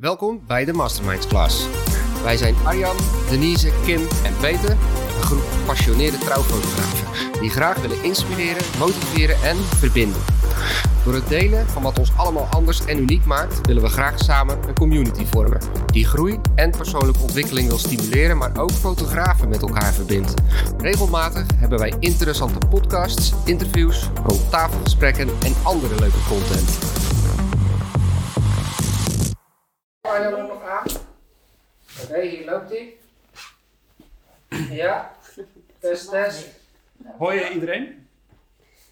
Welkom bij de Masterminds Class. Wij zijn Arjan, Denise, Kim en Peter, een groep gepassioneerde trouwfotografen die graag willen inspireren, motiveren en verbinden. Door het delen van wat ons allemaal anders en uniek maakt, willen we graag samen een community vormen die groei en persoonlijke ontwikkeling wil stimuleren, maar ook fotografen met elkaar verbindt. Regelmatig hebben wij interessante podcasts, interviews, rondtafelgesprekken en andere leuke content. Arjan nog aan. Oké, hier loopt hij. Ja, test, test. Hoor je iedereen?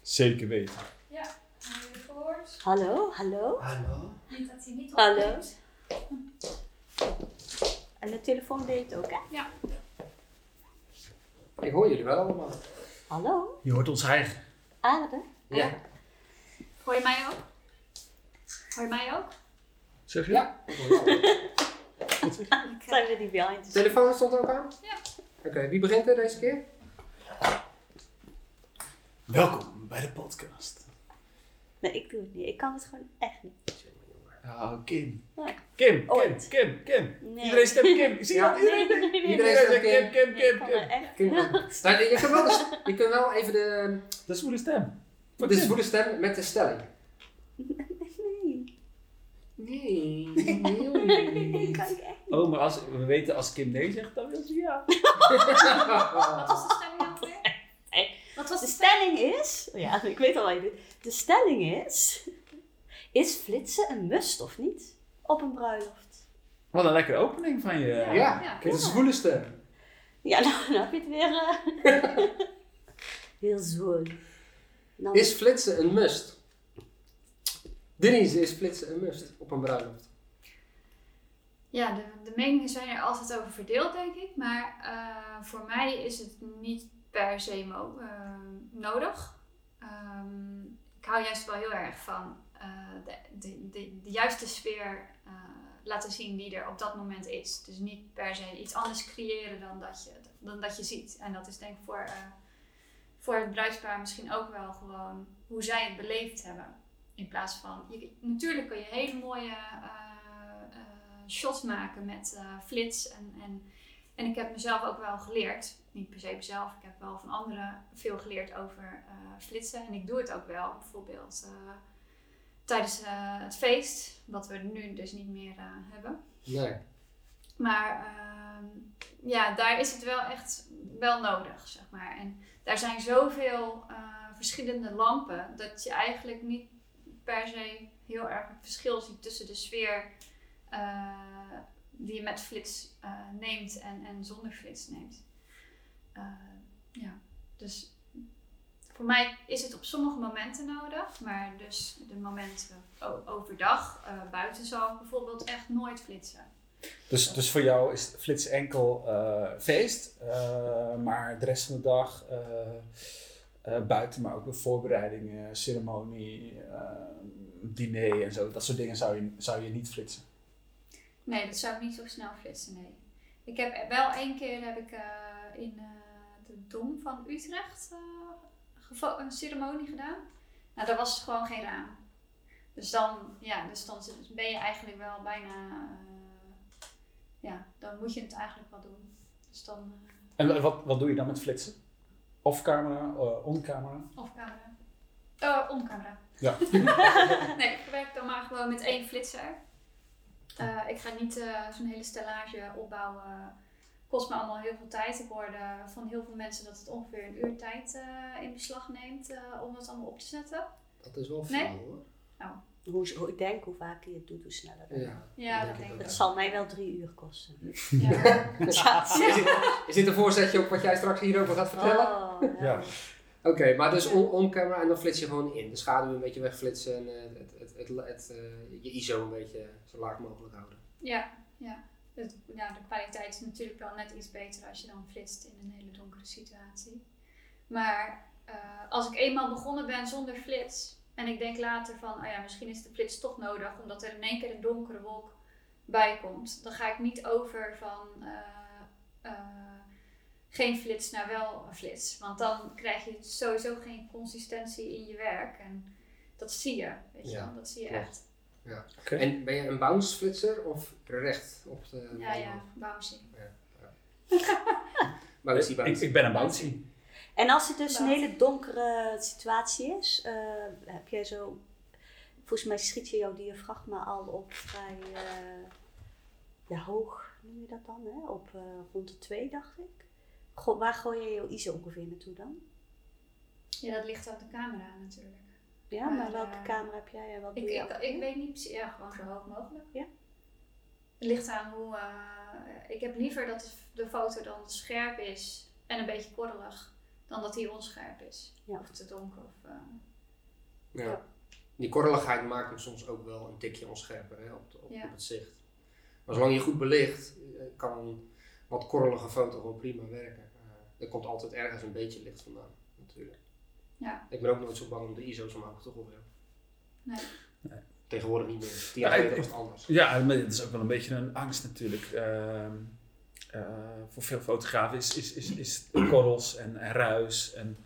Zeker weten. Ja? Hallo, hallo. Hallo. Niet dat hij niet Hallo. En de telefoon deed het ook, hè? Ja. Ik hoor jullie wel allemaal. Hallo, Je hoort ons eigen. aardig. Ja. Hoor je mij ook? Hoor je mij ook? Zeg je? Ja. je wel. Zijn we die behind De the telefoon stond ook aan? Ja. Oké, wie begint er deze keer? Welkom bij de podcast. Nee, ik doe het niet. Ik kan het gewoon echt niet. Oh, Kim. Nee. Kim, Kim, Ooit. Kim, Kim. Nee. Iedereen stemt Kim. Zie je Ja. dat? Iedereen Nee, nee, nee, nee. Iedereen zegt zegt Kim, Kim, Kim, kan Kim. echt Kim. Nou, je, kan wel de- je kunt wel even de, Dat is stem. Van de Kim. zwoele stem met de stelling. Nee. Nee. Nee, kan ik echt Oh, maar als, we weten als Kim nee zegt, dan wil ze ja. Wat was de stelling ook weer? Wat was De de stelling? is... Ja, ik weet al wat je doet. De stelling is... Is flitsen een must of niet? Op een bruiloft. Wat een lekkere opening van je. Ja. Ja, Ja. de zwoele stem. Ja, nou, dan heb je het weer... eh, Heel zwoel. Is flitsen een must? Denise, is flitsen een must op een bruiloft? Ja, de, de meningen zijn er altijd over verdeeld, denk ik. Maar eh, voor mij is het niet per se mo- eh, nodig. Ehm, ik hou juist wel heel erg van eh, de, de, de, juiste sfeer laten zien die er op dat moment is. Dus niet per se iets anders creëren dan dat je, dan dat je ziet. En dat is denk ik voor, voor het bruidspaar misschien ook wel gewoon hoe zij het beleefd hebben. In plaats van, je, natuurlijk kun je hele mooie eh, eh, shots maken met eh, flits. En, en, en ik heb mezelf ook wel geleerd, niet per se mezelf, ik heb wel van anderen veel geleerd over flitsen. En ik doe het ook wel, bijvoorbeeld tijdens het feest, wat we nu dus niet meer hebben. Nee. Maar ehm, ja, daar is het wel echt wel nodig, zeg maar. En daar zijn zoveel verschillende lampen dat je eigenlijk niet per se heel erg het verschil ziet tussen de sfeer eh, die je met flits eh, neemt en, en zonder flits neemt. Eh, ja, dus voor mij is het op sommige momenten nodig, maar dus de momenten overdag, buiten zal ik bijvoorbeeld echt nooit flitsen. Dus, dus voor jou is flits enkel feest, maar de rest van de dag eh, eh, buiten, maar ook de voorbereidingen, ceremonie, eh, diner en zo, dat soort dingen zou je, zou je niet flitsen. Nee, dat zou ik niet zo snel flitsen, nee. Ik heb wel één keer heb ik eh, in eh, de Dom van Utrecht eh, een ceremonie gedaan. Nou, daar was gewoon geen raam. Dus dan, ja, dus dan zit- ben je eigenlijk wel bijna, eh, ja, dan moet je het eigenlijk wel doen. Dus dan, eh, En wat, wat doe je dan met flitsen? Off camera, eh, on camera? off camera. Oh, on camera. Ja. nee, ik werk dan maar gewoon met één flitser. Eh, ik ga niet eh, zo'n hele stellage opbouwen. Kost me allemaal heel veel tijd. Ik hoorde van heel veel mensen dat het ongeveer een uur tijd eh, in beslag neemt eh, om het allemaal op te zetten. Dat is wel veel Nee. hoor. Hoe, hoe ik denk, hoe vaker je het doet, hoe sneller. Ja. Ja, denk dat ik denk ik. Het zal mij wel drie uur kosten. Ja. Ja. Is dit, is dit een voorzetje op wat jij straks hierover gaat vertellen? Oh, ja. Ja. Oké, maar dus on, on camera en dan flits je gewoon in. De schaduw een beetje wegflitsen en eh, het, het, het, het, het, eh, je ISO een beetje zo laag mogelijk houden. Ja, ja. Het, ja, de kwaliteit is natuurlijk wel net iets beter als je dan flitst in een hele donkere situatie. Maar eh, als ik eenmaal begonnen ben zonder flits en ik denk later van, oh ja, misschien is de flits toch nodig omdat er in één keer een donkere wolk bij komt, dan ga ik niet over van eh, eh, geen flits naar wel een flits. Want dan krijg je sowieso geen consistentie in je werk en dat zie je, weet je Ja, wel, dat zie je klopt. echt. Oké. En ben je een bounce flitser of recht op de Ja, ja, bouncy. bouncy ik, bouncy? ik ben een bouncy. En als het dus een hele donkere situatie is, eh, heb jij zo, volgens mij schiet je jouw diafragma al op vrij eh, ja, hoog, noem je dat dan, hè? op eh, rond de 2 dacht ik. Go- waar gooi je jouw ISO ongeveer naartoe dan? Ja, dat ligt aan de camera natuurlijk. Ja, Maar, maar welke camera heb jij en wat Ik, je? ik, ik weet niet precies, ja, gewoon zo hoog mogelijk. Ja. Het ligt aan hoe, ik heb liever dat de foto dan scherp is en een beetje korrelig, dan dat die onscherp is. Ja. Of te donker. Of, eh, Ja. Die korreligheid maakt hem soms ook wel een tikje onscherper hè, op, de- op, Ja. op het zicht. Maar zolang je goed belicht, eh, kan een wat korrelige foto gewoon prima werken. Eh, er komt altijd ergens een beetje licht vandaan, natuurlijk. Ja. Ik ben ook nooit zo bang om de ISO's omhoog te gooien. Nee. Nee. Tegenwoordig niet meer. Tien Ja, het anders. Ja, maar het is ook wel een beetje een angst natuurlijk. Ehm, eh, voor veel fotografen is, is, is, is korrels en, en ruis. En,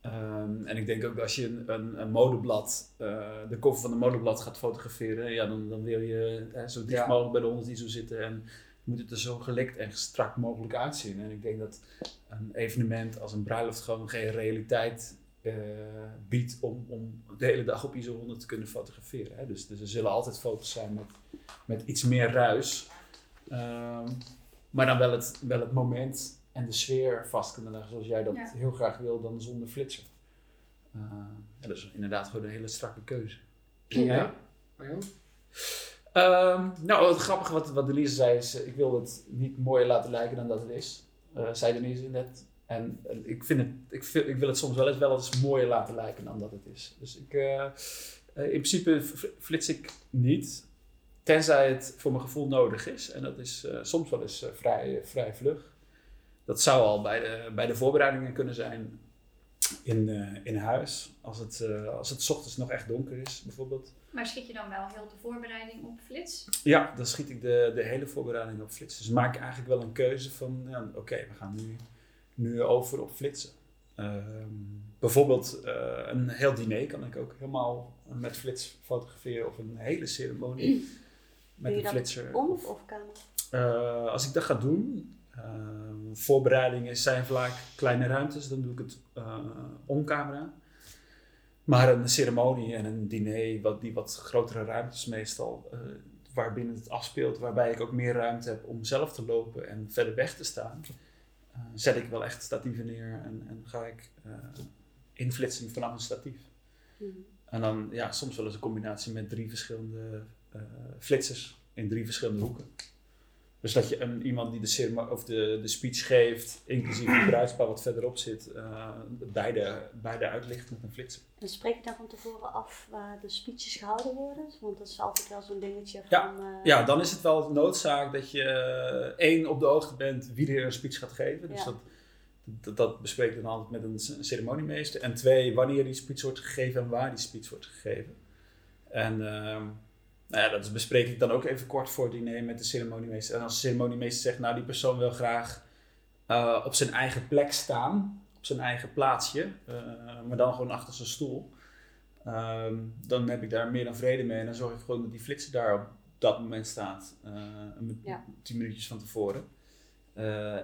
ehm, en ik denk ook als je een, een, een modeblad, eh, de koffer van een modeblad gaat fotograferen, ja, dan, dan wil je eh, zo dicht Ja. mogelijk bij de 100 ISO zitten en moet het er zo gelikt en strak mogelijk uitzien. En ik denk dat een evenement als een bruiloft gewoon geen realiteit eh, biedt om, om de hele dag op ISO 100 te kunnen fotograferen. Hè. Dus, dus er zullen altijd foto's zijn met, met iets meer ruis. Ehm, maar dan wel het, wel het moment en de sfeer vast kunnen leggen zoals jij dat Ja. heel graag wil, dan zonder flitser. Uh, ja, dat is inderdaad gewoon een hele strakke keuze. En jij? Ja. Marjan? Ehm, nou, het grappige wat, wat Denise zei is, eh, ik wil het niet mooier laten lijken dan dat het is. Eh zei Denise net. En ik, vind het, ik, vind- ik wil het soms wel eens, wel eens mooier laten lijken dan dat het is. Dus ik, in principe flits ik niet, tenzij het voor mijn gevoel nodig is. En dat is eh, soms wel eens eh, vrij, vrij vlug. Dat zou al bij de, bij de voorbereidingen kunnen zijn in, eh, in huis. Als het, eh, als het 's ochtends nog echt donker is, bijvoorbeeld. Maar schiet je dan wel heel de voorbereiding op flits? Ja, dan schiet ik de, de hele voorbereiding op flitsen. Dus maak ik eigenlijk wel een keuze van, ja, oké, we gaan nu, nu over op flitsen. Ehm, bijvoorbeeld eh, een heel diner kan ik ook helemaal met flits fotograferen of een hele ceremonie met Doe je een dat flitser. Om of camera? Eh, als ik dat ga doen, eh, voorbereidingen zijn vaak kleine ruimtes, dan doe ik het eh on camera. Maar een ceremonie en een diner, wat, die wat grotere ruimtes meestal, eh waarbinnen het afspeelt, waarbij ik ook meer ruimte heb om zelf te lopen en verder weg te staan, zet ik wel echt statieven neer en, en ga ik inflitsen vanaf een statief. Mhm. En dan ja, soms wel eens een combinatie met drie verschillende flitsers in drie verschillende hoeken. Dus dat je een, iemand die de, of de, de speech geeft, inclusief het bruidspaar wat verderop zit, eh, beide, beide uitlicht met een flitser. En spreek je dan van tevoren af waar de speeches gehouden worden? Want dat is altijd wel zo'n dingetje Ja, van... eh, Ja, dan is het wel noodzaak dat je eh, één op de hoogte bent wie er een speech gaat geven. Dus Ja. dat, dat, dat bespreek ik dan altijd met een ceremoniemeester. En twee, wanneer die speech wordt gegeven en waar die speech wordt gegeven. En ehm, nou ja, dat bespreek ik dan ook even kort voor het diner met de ceremoniemeester. En als de ceremoniemeester zegt, nou die persoon wil graag eh, op zijn eigen plek staan, op zijn eigen plaatsje, eh, maar dan gewoon achter zijn stoel. Ehm, dan heb ik daar meer dan vrede mee en dan zorg ik gewoon dat die flitser daar op dat moment staat, eh, een Ja. tien minuutjes van tevoren.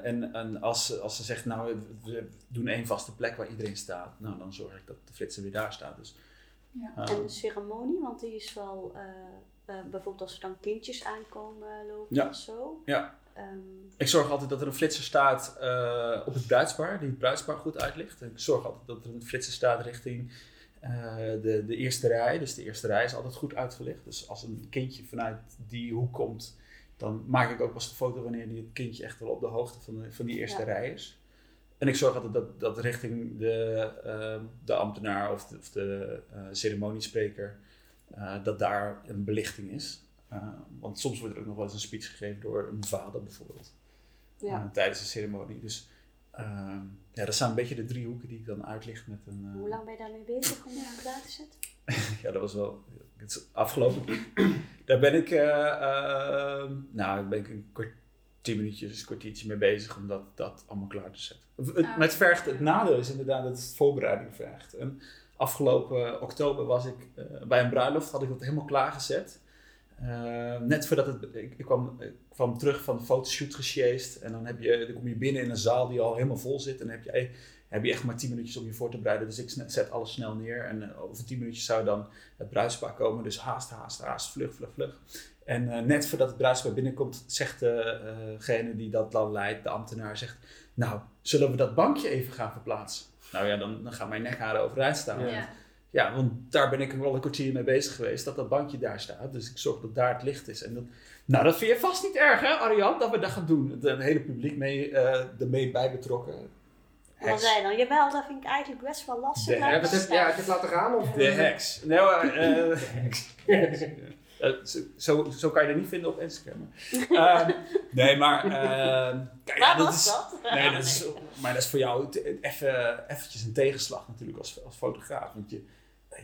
En en als, ze- als ze zegt, nou we doen één vaste plek waar iedereen staat, nou dan zorg ik dat de flitser weer daar staat. Dus, Ja. eh, En de ceremonie, want die is wel... eh, bijvoorbeeld als er dan kindjes aankomen lopen Ja. of zo. Ja. Ehm, Ik zorg altijd dat er een flitser staat eh, op het bruidspaar, die het bruidspaar goed uitlicht. En ik zorg altijd dat er een flitser staat richting eh, de, de eerste rij. Dus de eerste rij is altijd goed uitgelicht. Dus als een kindje vanuit die hoek komt, dan maak ik ook pas de foto wanneer die het kindje echt wel op de hoogte van, de, van die eerste Ja. rij is. En ik zorg altijd dat, dat richting de, eh, de ambtenaar of de, of de ceremoniespreker, eh, dat daar een belichting is. Eh, want soms wordt er ook nog wel eens een speech gegeven door een vader bijvoorbeeld ja. eh, tijdens de ceremonie. Dus ja, dat zijn een beetje de drie hoeken die ik dan uitlicht met een. Hoe lang ben je daarmee bezig om het klaar te zetten? Ja, dat was wel. Het is afgelopen. Daar ben ik, eh, ehm, nou, ben ik een kwart, tien minuutjes, een kwartiertje mee bezig om dat, dat allemaal klaar te zetten. Het, Ah, het vergt, het nadeel is inderdaad dat het voorbereiding vergt. En afgelopen oktober was ik eh, bij een bruiloft, had ik dat helemaal klaargezet. Eh, net voordat ik, ik, kwam, kwam terug van de fotoshoot gesjeest en dan, heb je, dan kom je binnen in een zaal die al helemaal vol zit en dan heb je, heb je echt maar 10 minuutjes om je voor te bereiden. Dus ik zet alles snel neer en uh, over 10 minuutjes zou dan het bruidspaar komen. Dus haast, haast, haast, vlug, vlug, vlug. En uh, net voordat het bruidspaar binnenkomt, zegt degene die dat dan leidt, de ambtenaar, zegt, nou, zullen we dat bankje even gaan verplaatsen? Nou ja, dan, dan gaan mijn nekharen overeind staan. Ja. Ja, want daar ben ik wel een kwartier mee bezig geweest, dat dat bankje daar staat. Dus ik zorg dat daar het licht is. En dat, nou, dat vind je vast niet erg, hè, Arjan, dat we dat gaan doen. Het hele publiek mee, uh, ermee bij betrokken. Wat zei dan? Jawel, dat vind ik eigenlijk best wel lastig. De heks. Heb, ja, heb je het laten gaan? Of? De heks. Nou, uh, de heks. Uh, zo, zo kan je dat niet vinden op Instagram. Uh, nee, maar. Uh, kijk, ja, dat is, dat? Nee, dat is, maar dat is voor jou even eventjes een tegenslag natuurlijk als, als fotograaf. Want je,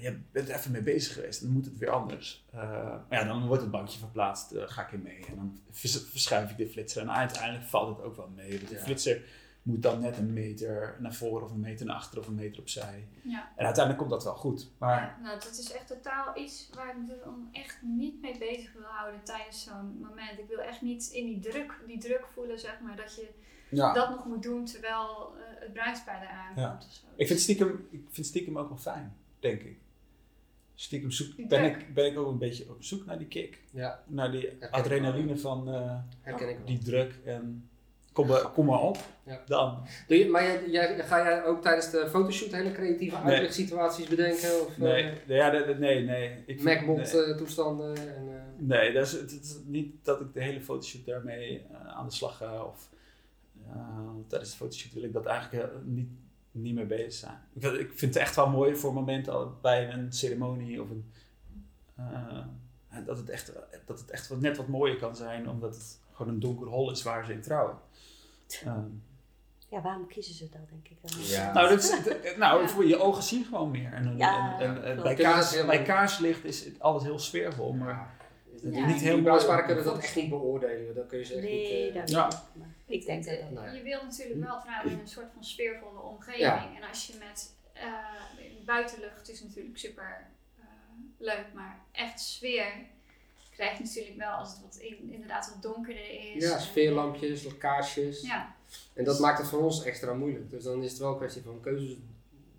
je bent er even mee bezig geweest en dan moet het weer anders. maar ja, dan wordt het bankje verplaatst, ga ik in mee. En dan verschuif ik de flitser. En uiteindelijk valt het ook wel mee. De ja. flitser moet dan net een meter naar voren of een meter naar achter of een meter opzij. Ja. En uiteindelijk komt dat wel goed. Maar... Ja, nou, dat is echt totaal iets waar ik me echt niet mee bezig wil houden tijdens zo'n moment. Ik wil echt niet in die druk, die druk voelen, zeg maar, dat je ja. dat nog moet doen terwijl uh, het bruidspaar eraan ja. komt. Of zo. Ik vind, stiekem, ik vind stiekem ook wel fijn, denk ik. Stiekem zoek, ben, ik, ben ik ook een beetje op zoek naar die kick. Ja. Naar die adrenaline van uh, Herken ik die druk en Kom, maar, kom maar op. Ja. Dan. Doe je, maar jij, jij, ga jij ook tijdens de fotoshoot hele creatieve nee. uitlegsituaties bedenken? Of, nee, uh, ja, de, nee, nee. Ik nee. uh, toestanden? En, uh... Nee, dat is, het, is niet dat ik de hele fotoshoot daarmee aan de slag ga. Of, tijdens de fotoshoot wil ik dat eigenlijk niet, niet mee bezig zijn. Ik, ik vind het echt wel mooi voor momenten bij een ceremonie of een... dat, het echt, dat het echt wat, net wat mooier kan zijn, omdat het gewoon een donker hol is waar ze in trouwen. Um, ja, waarom kiezen ze dat, denk ik? Dan? Ja. Nou, dat is, nou ja. je ogen zien gewoon meer. En, ja, en, en, bij, kaars, bij kaarslicht is alles heel sfeervol, maar ja. niet heel kunnen dat echt niet beoordelen. Dat kun je zeggen. Nee, niet, uh, dat ja. niet. Ik denk dat dat Je wil natuurlijk wel trouwen in een soort van sfeervolle omgeving. En als je met uh, buitenlucht is natuurlijk super uh, leuk, maar echt sfeer krijg je natuurlijk wel als het wat in, inderdaad wat donkerder is. Ja, sfeerlampjes, kaarsjes. Ja. En dat maakt het voor ons extra moeilijk. Dus dan is het wel een kwestie van keuzes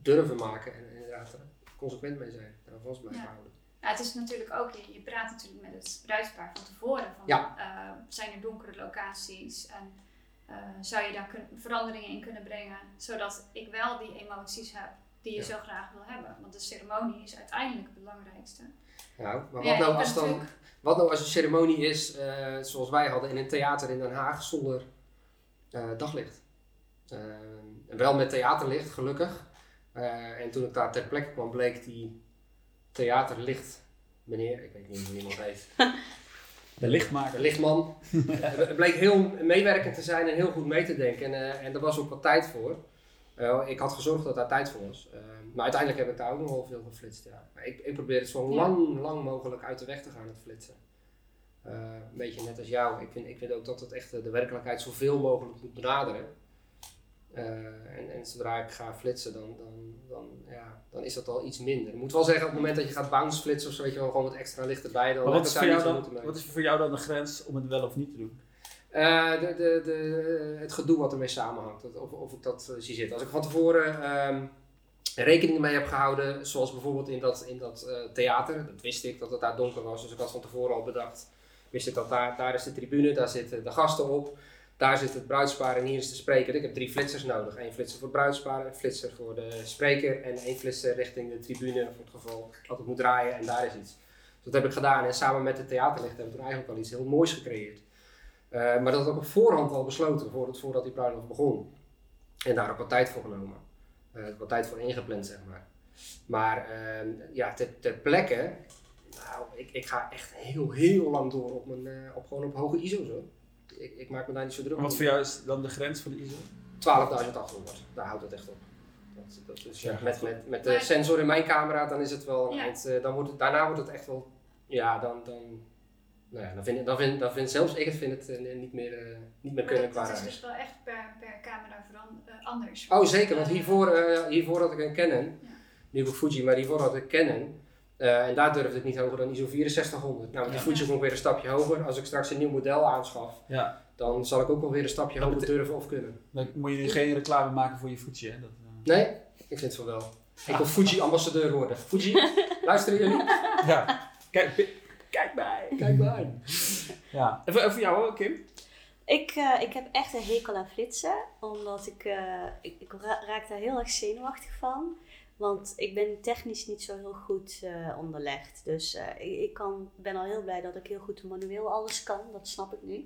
durven maken en inderdaad er consequent mee zijn. Daar vast blijven Ja. houden. Ja, het is natuurlijk ook, je, je praat natuurlijk met het bruidspaar van tevoren. Van, Ja. eh, zijn er donkere locaties en eh, zou je daar kun- veranderingen in kunnen brengen, zodat ik wel die emoties heb die je Ja. zo graag wil hebben. Want de ceremonie is uiteindelijk het belangrijkste. Nou, maar Ja, wat nou als dan... Wat nou als een ceremonie is, eh, zoals wij hadden in een theater in Den Haag, zonder eh, daglicht? Eh, en wel met theaterlicht, gelukkig. Eh, en toen ik daar ter plekke kwam, bleek die theaterlicht, meneer, ik weet niet hoe iemand heet, De lichtmaker. de lichtman, het bleek heel meewerkend te zijn en heel goed mee te denken. En, eh, en daar was ook wat tijd voor. Eh, ik had gezorgd dat daar tijd voor was. Eh, maar uiteindelijk heb ik daar ook nog wel veel geflitst. Ja. Maar ik, ik probeer het zo Ja. lang, lang mogelijk uit de weg te gaan, het flitsen. Eh, een beetje net als jou. Ik vind, ik vind ook dat het echt eh, de werkelijkheid zoveel mogelijk moet benaderen. Eh, en, en zodra ik ga flitsen, dan, dan, dan, ja, dan is dat al iets minder. Ik moet wel zeggen, op het moment dat je gaat bounce flitsen of zo, weet je wel, gewoon wat extra licht erbij, dan Maar heb wat is, voor daar jou dan, wat is voor jou dan de grens om het wel of niet te doen? Eh, de, de, de, het gedoe wat ermee samenhangt, of, of ik dat eh, zie zitten. Als ik van tevoren ehm, rekening mee heb gehouden, zoals bijvoorbeeld in dat, in dat eh, theater, dat wist ik dat het daar donker was, dus ik had van tevoren al bedacht. Wist ik dat daar, daar is de tribune, daar zitten de gasten op, daar zit het bruidspaar en hier is de spreker. Ik heb drie flitsers nodig. Eén flitser voor het bruidspaar, een flitser voor de spreker en één flitser richting de tribune voor het geval dat het moet draaien en daar is iets. Dus dat heb ik gedaan en samen met het theaterlicht we toen eigenlijk al iets heel moois gecreëerd. Eh, maar dat had ik op voorhand al besloten, voordat, voordat die bruiloft begon. En daar ook wat tijd voor genomen. Eh, wat tijd voor ingepland, zeg maar. Maar ehm, ja, ter, ter plekke, nou, ik, ik ga echt heel, heel lang door op, mijn, eh, op, gewoon op hoge ISO's hoor. Ik, ik maak me daar niet zo druk En wat voor jou is dan de grens van de ISO? 12.800, daar houdt het echt op. Dat, dat is, ja, met, met, met de sensor in mijn camera, dan is het wel een Ja. eind, eh, dan wordt het, daarna wordt het echt wel, ja, dan, dan, nou ja, dan, vind, dan, vind, dan vind zelfs ik het, vind het eh, niet meer, eh, niet meer kunnen qua dat is dus wel echt per, per camera eh, anders. Oh zeker, want hiervoor, eh, hiervoor had ik een Canon, Ja. nu heb ik Fuji, maar hiervoor had ik Canon. Eh, en daar durfde ik niet hoger dan ISO 6400. Nou, met die Ja. voetje kom ik weer een stapje hoger. Als ik straks een nieuw model aanschaf, Ja, dan zal ik ook wel weer een stapje Dat hoger durven of kunnen. dan moet je geen reclame maken voor je voetje. Hè? Dat, eh, Nee, ik vind het van wel. Ik wil Fuji-ambassadeur worden. Fuji, luisteren jullie? Ja, kijk, kijk bij. Kijk maar. Ja. En voor, en voor jou hoor, Kim? Ik, eh, ik heb echt een hekel aan flitsen, omdat ik, eh, ik, ik ra- raak daar heel erg zenuwachtig van. Want ik ben technisch niet zo heel goed eh, onderlegd. Dus eh, ik, ik kan, ben al heel blij dat ik heel goed manueel alles kan, dat snap ik nu.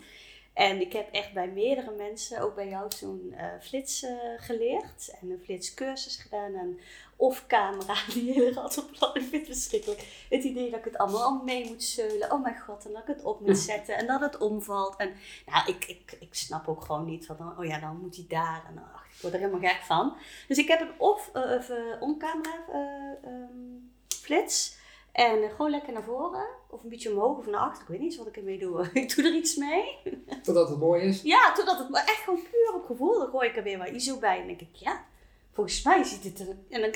En ik heb echt bij meerdere mensen, ook bij jou toen, eh flitsen geleerd. En een flitscursus gedaan. En off-camera, die hele rattenplan. Ik vind het verschrikkelijk. Het idee dat ik het allemaal al mee moet zeulen. Oh mijn god, en dat ik het op moet zetten. En dat het omvalt. En nou, ik, ik, ik snap ook gewoon niet van, oh ja, dan moet hij daar. En dan, ach, ik word er helemaal gek van. Dus ik heb een eh, of, eh, on-camera eh, ehm, flits. En eh, gewoon lekker naar voren. Of een beetje omhoog of naar achter. Ik weet niet eens wat ik ermee doe. ik doe er iets mee. Totdat het mooi is. Ja, totdat het maar echt gewoon puur op gevoel. Dan gooi ik er weer wat ISO bij. En dan denk ik, ja, volgens mij ziet het er... En dan,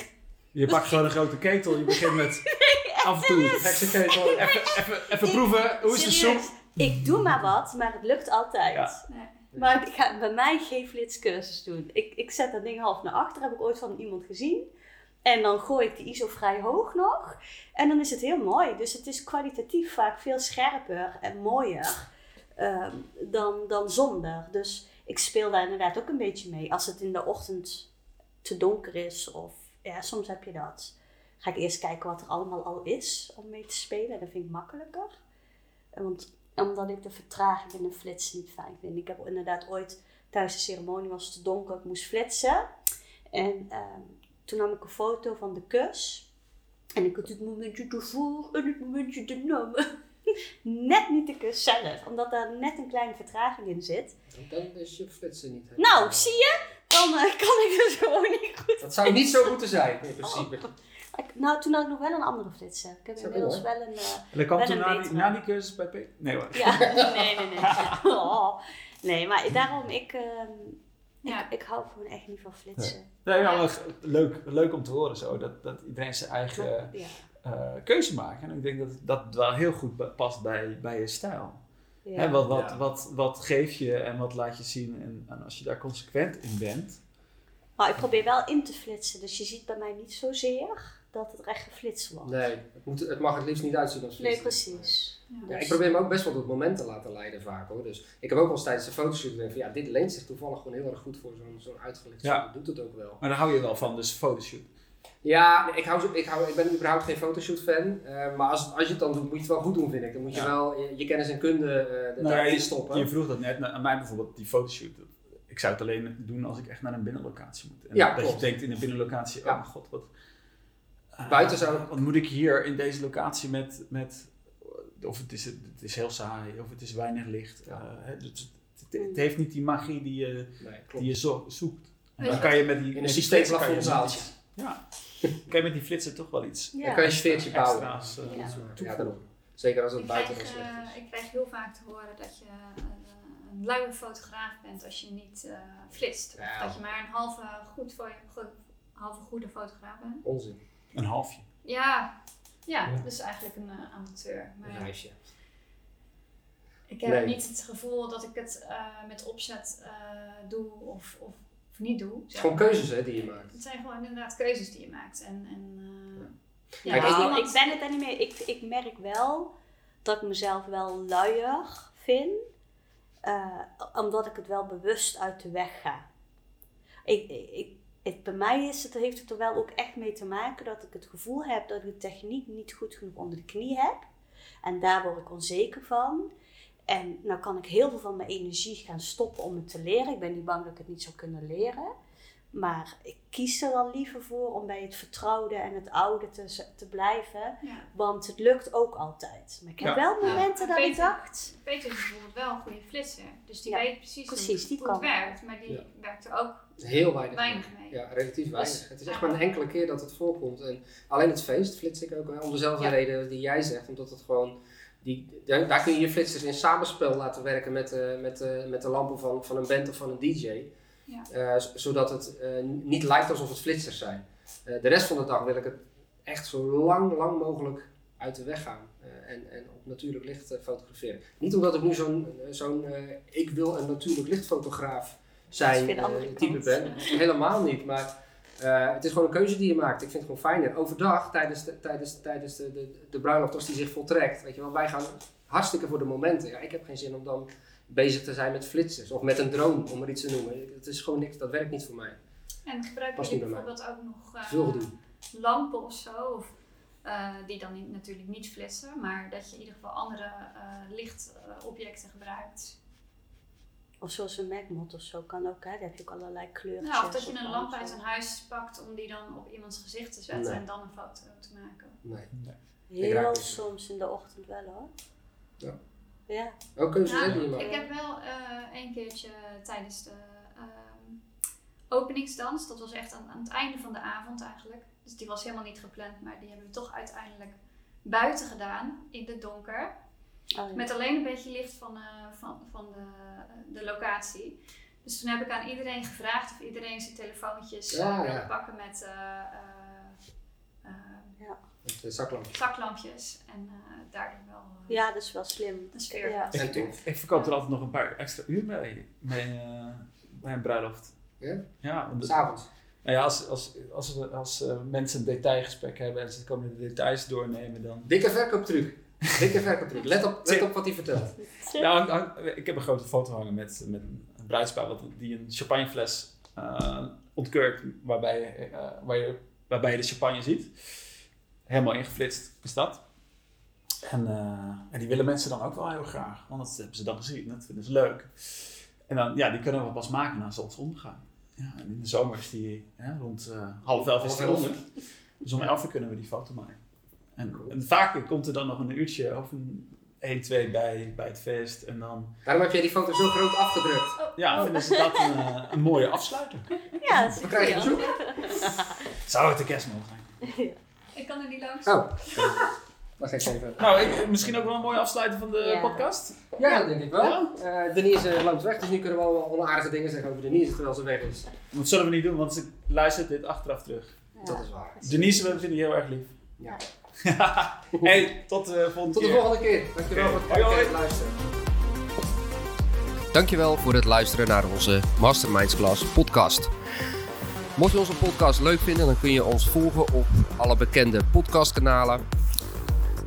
Je pakt gewoon een grote ketel. Je begint met af en toe. Heksenketel. Even, even, even proeven. Hoe is de soep? ik doe maar wat, maar het lukt altijd. Ja. Nee. Maar ik ga bij mij geen flitscursus doen. Ik, ik zet dat ding half naar achter, heb ik ooit van iemand gezien. En dan gooi ik de ISO vrij hoog nog. En dan is het heel mooi. Dus het is kwalitatief vaak veel scherper en mooier ehm, dan, dan zonder. Dus ik speel daar inderdaad ook een beetje mee. Als het in de ochtend te donker is of ja, soms heb je dat. Ga ik eerst kijken wat er allemaal al is om mee te spelen. Dat vind ik makkelijker. Want omdat ik de vertraging in de flits niet fijn vind. Ik heb inderdaad ooit tijdens de ceremonie was te donker, ik moest flitsen. En ehm, toen nam ik een foto van de kus. En ik had het momentje ervoor en het momentje erna. Net niet de kus zelf, omdat daar net een kleine vertraging in zit. Dan is je flitsen niet. hè? Nou, zie je? Dan eh, kan ik dus gewoon niet goed. Dat zou niet zo moeten zijn, in principe. Ik- nou, toen had ik nog wel een andere flitser. Ik heb Zo, inmiddels wel een... eh, En dat kwam toen na die, na die cursus bij P. Nee hoor. Ja, nee, nee, nee. Oh. Nee, maar daarom, ik, ehm, Ja. ik, ik hou gewoon echt niet van flitsen. Nee, wel leuk, leuk om te horen zo. Dat, dat iedereen zijn eigen Ja. eh, keuze maakt. En ik denk dat dat wel heel goed past bij, bij je stijl. Ja. Hè, wat, wat, Ja. wat, wat geef je en wat laat je zien? En, en als je daar consequent in bent. Maar ik probeer wel in te flitsen, dus je ziet bij mij niet zozeer dat het echt geflitst wordt. Nee, het, moet, het mag het liefst niet uitzien als Nee, flitsen. precies. Ja. Ja, ik probeer me ook best wel door het moment te laten leiden vaak hoor. Dus ik heb ook wel eens tijdens de fotoshoot gedacht van ja, dit leent zich toevallig gewoon heel erg goed voor zo'n zo'n uitgelicht. Ja. Doet het ook wel. Maar daar hou je wel van, dus fotoshoot. Ja, nee, ik, hou zo, ik, hou, ik ben überhaupt geen fotoshoot fan. eh, maar als, als je het dan doet, moet je het wel goed doen vind ik. Dan moet je Ja. wel je, je kennis en kunde eh Nou daarin je, stoppen. je vroeg dat net aan mij bijvoorbeeld, die fotoshoot. Ik zou het alleen doen als ik echt naar een binnenlocatie moet. En Ja, dat klopt. je denkt in een binnenlocatie, oh mijn god, wat... eh, Buiten zou- Wat moet ik hier in deze locatie met... met of het is, het is heel saai, of het is weinig licht. Ja. eh, hè, dus het, het, het heeft niet die magie die je, Nee, die je zo, zoekt. En dan je kan je met die, In een flitser kan je zaaltje. Ja, dan kan je met die flitser toch wel iets Ja. Dan kan je een sfeertje bouwen. extra's eh, Ja. Ja, toevoegen. daarom. Zeker als het Ik buiten slecht eh, is. ik krijg heel vaak te horen dat je eh, een luie fotograaf bent als je niet eh, flitst. Ja. Of dat je maar een halve, goed fo- go- halve goede fotograaf bent. Onzin. Een halfje. Ja, ja, Ja. dus eigenlijk een eh, amateur. Maar Een reisje. ik heb Nee. niet het gevoel dat ik het eh, met opzet eh, doe of, of, of niet doe. Het is gewoon keuzes hè, die je maakt. Het zijn gewoon inderdaad keuzes die je maakt. En, en, eh, ja, Kijk, Nou, iemand- ik ben het daar niet mee. Ik, ik merk wel dat ik mezelf wel luier vind. eh, omdat ik het wel bewust uit de weg ga. Ik, ik- het, bij mij is het, heeft het er wel ook echt mee te maken dat ik het gevoel heb dat ik de techniek niet goed genoeg onder de knie heb. En daar word ik onzeker van. En nou kan ik heel veel van mijn energie gaan stoppen om het te leren. Ik ben niet bang dat ik het niet zou kunnen leren. Maar ik kies er dan liever voor om bij het vertrouwde en het oude te, te blijven. ja. Want het lukt ook altijd. Maar ik heb Ja. wel momenten Ja, dat ik dacht... Peter is bijvoorbeeld wel een goede flitser. Dus die Ja, weet precies, precies, hoe, die hoe het kan. werkt. Maar die Ja. werkt er ook Heel weinig. weinig mee. Ja, relatief weinig. Dus- het is echt maar een enkele keer dat het voorkomt. En alleen het feest flits ik ook wel, om dezelfde Ja. reden die jij zegt. Omdat het gewoon, die, daar kun je je flitsers in samenspel laten werken met, de met, de met de lampen van, van een band of van een DJ. Ja. Eh, zodat het eh, niet lijkt alsof het flitsers zijn. Eh, de rest van de dag wil ik het echt zo lang, lang mogelijk uit de weg gaan. eh, en, en op natuurlijk licht fotograferen. Niet omdat ik nu zo'n, zo'n eh, ik wil een natuurlijk lichtfotograaf zijn type kant. ben. Helemaal niet. Maar eh, het is gewoon een keuze die je maakt. Ik vind het gewoon fijner. Overdag, tijdens de, tijdens, tijdens de, de, de bruiloft, als die zich voltrekt. Weet je wel, wij gaan hartstikke voor de momenten. Ja, ik heb geen zin om dan bezig te zijn met flitsers. Of met een drone, om er iets te noemen. Het is gewoon niks, dat werkt niet voor mij. En bij mij. bijvoorbeeld ook nog eh, Veel gedoe. lampen of zo? Of, eh, die dan niet, natuurlijk niet flitsen, maar dat je in ieder geval andere eh, lichtobjecten gebruikt. Of zoals een MacMod of zo kan ook, hè? Daar heb je ook allerlei kleurtjes. Nou, of dat je een lamp uit een huis pakt om die dan op iemands gezicht te zetten Nee. en dan een foto te maken. Nee. Heel raak niet. soms in de ochtend wel hoor. Ja. Ja. Keuzes Nou, ik heb wel eh een keertje tijdens de ehm, openingsdans, dat was echt aan, aan het einde van de avond eigenlijk. Dus die was helemaal niet gepland, maar die hebben we toch uiteindelijk buiten gedaan, in het donker. Oh, ja. Met alleen een beetje licht van, eh, van, van de, de locatie. Dus toen heb ik aan iedereen gevraagd of iedereen zijn telefoontjes eh, Ja, wilde ja. pakken met eh, eh, eh, Met de zaklampje. zaklampjes. En eh, daardoor wel eh, ja, dat is wel slim. de sfeer. Ja. En Ik, tof. ik, ik verkoop er altijd nog een paar extra uur mee, mee eh, bij een bruiloft. Ja? Ja, S'avonds. nou ja, als, als, als, als eh, mensen een detailgesprek hebben en ze komen de details doornemen, dan... Dikke verkooptruc. Dikke verkooptruc. Let op, let op wat hij vertelt. Ja, hang- hang- ik heb een grote foto hangen met, met een bruidspaar wat, die een champagnefles eh ontkeurt waarbij, eh, waar je, waarbij je de champagne ziet. Helemaal ingeflitst is dat. En, eh, en die willen mensen dan ook wel heel graag, want dat hebben ze dan gezien, dat vinden ze leuk. En dan, ja, die kunnen we pas maken na zonsondergang. Ja, en in de zomer is die ja, rond eh, half elf is die onder. Dus om elf uur kunnen we die foto maken. En, en vaak komt er dan nog een uurtje of een 1, 2 bij, bij het feest. En dan Daarom heb jij die foto zo groot afgedrukt. ja, vinden ze dat een, eh, een mooie afsluiter. Ja, dat is Dan krijg je een bezoek. Zou het de kerst mogen zijn? Ik kan er niet langs. Oh. Wacht even. Nou, ik, misschien ook wel een mooie afsluiter van de Ja. podcast. Ja, dat denk ik wel. Ja? Eh, Denise loopt weg, dus nu kunnen we wel onaardige dingen zeggen over Denise terwijl ze weg is. Dat zullen we niet doen, want ze luistert dit achteraf terug. Ja. Dat is waar. Denise, we vinden je heel erg lief. Ja. hey, tot de volgende Tot de keer. volgende keer. Dankjewel voor het Hoi, kijken hoi. en het luisteren. Dankjewel voor het luisteren naar onze Masterminds Class podcast. Mocht je onze podcast leuk vinden, dan kun je ons volgen op alle bekende podcastkanalen.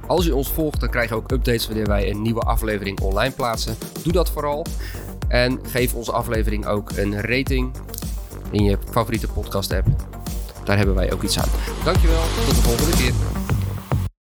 Als je ons volgt, dan krijg je ook updates wanneer wij een nieuwe aflevering online plaatsen. Doe dat vooral. En geef onze aflevering ook een rating in je favoriete podcast app. Daar hebben wij ook iets aan. Dankjewel, tot de volgende keer.